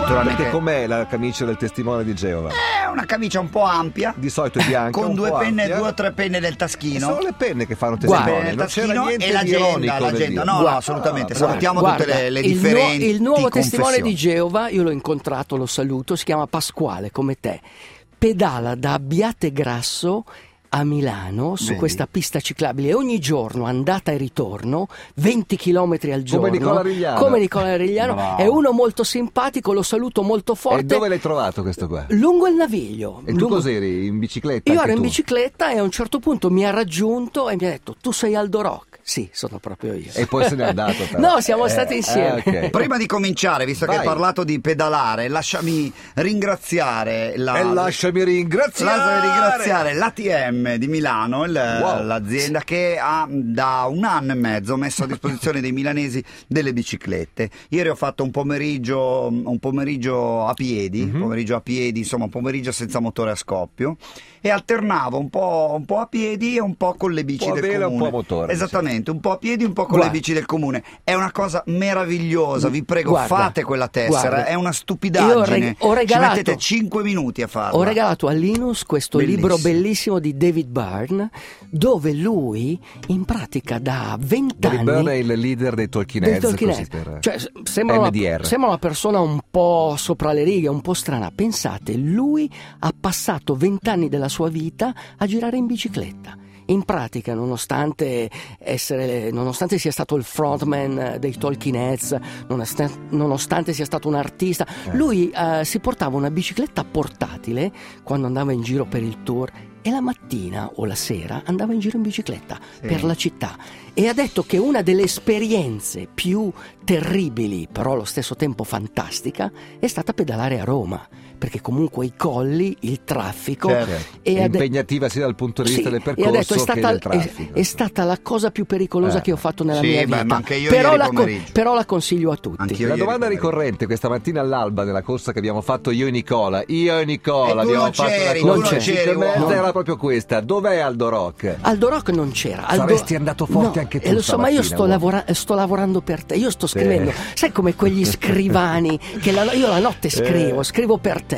naturalmente Perché com'è la camicia del testimone di Geova? è una camicia un po' ampia. Di solito è bianca, Con due penne, ampia. due o tre penne nel E taschino. sono le penne che fanno testimone, non c'era taschino niente e di l'agenda, l'agenda. No, no, Guarda, assolutamente, guarda, salutiamo Guarda, tutte le, le differenti il nuovo testimone di. Geova, io l'ho incontrato, lo saluto, si chiama Pasquale come te. Pedala da Abbiate Grasso a Milano su Vedi? questa pista ciclabile ogni giorno, andata e ritorno, 20 km al giorno. Nicola Rigliano. Come Nicola Rigliano. Bravo. È uno molto simpatico, lo saluto molto E forte. dove l'hai trovato questo qua? Lungo il naviglio. E tu lungo- cos'eri? In bicicletta? Io ero in tu? bicicletta e a un certo punto mi ha raggiunto e mi ha detto: Tu sei Aldo Rock. Sì, sono proprio io. E poi se n'è andato. però. No, siamo stati insieme. Eh, ok. Prima di cominciare, visto che Vai. hai parlato di pedalare, lasciami ringraziare la, E lasciami ringraziare. Lasciami ringraziare l'ATM di Milano, il- Wow. l'azienda che ha da un anno e mezzo messo a disposizione dei milanesi delle biciclette. Ieri ho fatto un pomeriggio, un pomeriggio a piedi, Mhm. un pomeriggio a piedi, insomma un pomeriggio senza motore a scoppio e alternavo un po', un po' a piedi e un po' con le bici Un po' a del vela, un comune. po' a motore, Esattamente, un po' a piedi, un po' con Guarda. le bici del comune. È una cosa meravigliosa, vi prego, Guarda, fate quella tessera, guarda. è una Io ho stupidaggine. reg- ho regalato- Ci mettete 5 minuti a farla. Ho regalato a Linus questo Bellissimo. libro bellissimo di David Byrne, dove lui, in pratica, da 20 David Byrne è anni. il leader dei Talking dei Heads, per- Cioè, sembra, una, MDR. sembra una persona un po' sopra le righe, un po' strana. Pensate, lui ha passato 20 anni della sua vita a girare in bicicletta. In pratica, nonostante, essere, nonostante sia stato il frontman dei Talking Heads, nonostante, nonostante sia stato un artista, Eh. lui eh, si portava una bicicletta portatile quando andava in giro per il tour e la mattina o la sera andava in giro in bicicletta Sì. per la città e ha detto che una delle esperienze più terribili, però allo stesso tempo fantastica, è stata pedalare a Roma, perché comunque i colli, il traffico Certo. e È de- impegnativa sia dal punto di vista sì, del e percorso detto, è che stata, del è- traffico. è stata la cosa più pericolosa Eh. che ho fatto nella Sì, mia vita. ma anche io però, ieri la, co- pomeriggio. però la consiglio a tutti. Anch'io La domanda pomeriggio. ricorrente questa mattina all'alba nella corsa che abbiamo fatto io e Nicola, io e E Nicola tu abbiamo non fatto c'eri, tu corsa non c'eri, e uomo. era proprio questa. Dov'è Aldo Rock? Aldo Rock non c'era. Aldo... Saresti andato forte No, anche tu E lo so, ma io sto, lavora- sto lavorando per te. Io sto scrivendo. Sai come quegli scrivani che la- io la notte Eh. scrivo, scrivo per te.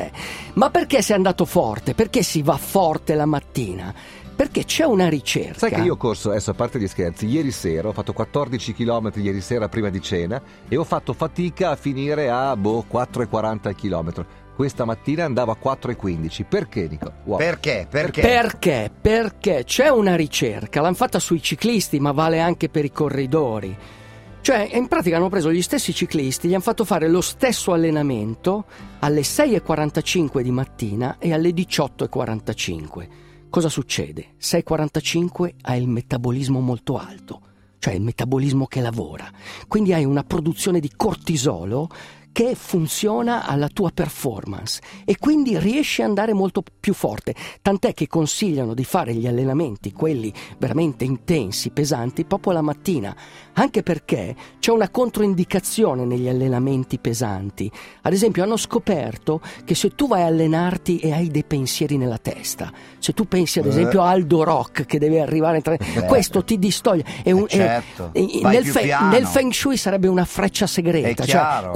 Ma perché sei andato forte? Perché si va forte la mattina? Perché c'è una ricerca. Sai che io ho corso, adesso a parte gli scherzi, ieri sera ho fatto 14 km ieri sera prima di cena e ho fatto fatica a finire a boh 4,40 km. Questa mattina andavo a 4,15. Perché Nico? Wow. Perché? Perché? Perché? Perché c'è una ricerca, l'hanno fatta sui ciclisti, ma vale anche per i corridori. Cioè, in pratica hanno preso gli stessi ciclisti, gli hanno fatto fare lo stesso allenamento alle 6.45 di mattina e alle 18.45. Cosa succede? 6.45 hai il metabolismo molto alto, cioè il metabolismo che lavora. Quindi hai una produzione di cortisolo che funziona alla tua performance e quindi riesci ad andare molto più forte. Tant'è che consigliano di fare gli allenamenti, quelli veramente intensi, pesanti, proprio la mattina, anche perché c'è una controindicazione negli allenamenti pesanti. Ad esempio, hanno scoperto che se tu vai a allenarti e hai dei pensieri nella testa, se tu pensi ad Eh. esempio a Aldo Rock che deve arrivare a entrare, questo ti distoglie. È un- Eh, certo. è- è- nel, fe- nel Feng Shui sarebbe una freccia segreta, cioè chiaro.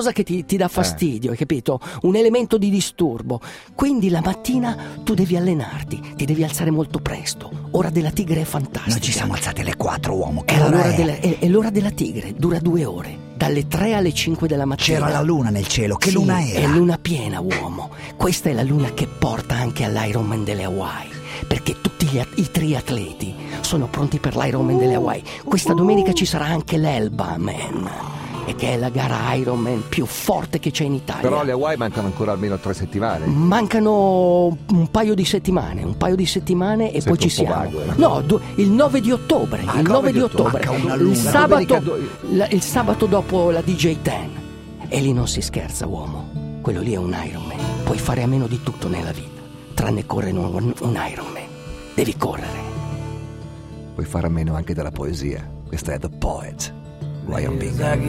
Qualcosa che ti, ti dà fastidio, hai capito? Un elemento di disturbo. Quindi la mattina tu devi allenarti, ti devi alzare molto presto. Ora della tigre è fantastica. Noi ci siamo alzati alle 4 uomo, che È ora l'ora, è? della, è- è l'ora della tigre, dura due ore, dalle 3 alle 5 della mattina. C'era la luna nel cielo, che Sì, luna era? È luna piena, uomo. Questa è la luna che porta anche all'Ironman delle Hawaii. Perché tutti gli i triatleti sono pronti per l'Ironman delle Hawaii. Questa domenica ci sarà anche l'Elba Man. E che è la gara Ironman più forte che c'è in Italia. Però alle Hawaii mancano ancora almeno tre settimane. Mancano un paio di settimane, un paio di settimane e Sei poi ci siamo. vago, eh. No, du- il 9 di ottobre. Ah, il 9 di ottobre. Una il, sabato, la- il sabato dopo la DJ 10. E lì non si scherza, uomo. Quello lì è un Ironman. Puoi fare a meno di tutto nella vita, tranne correre un, un Ironman. Devi correre. Puoi fare a meno anche della poesia. Questa è The Poet. Ryan Bingham.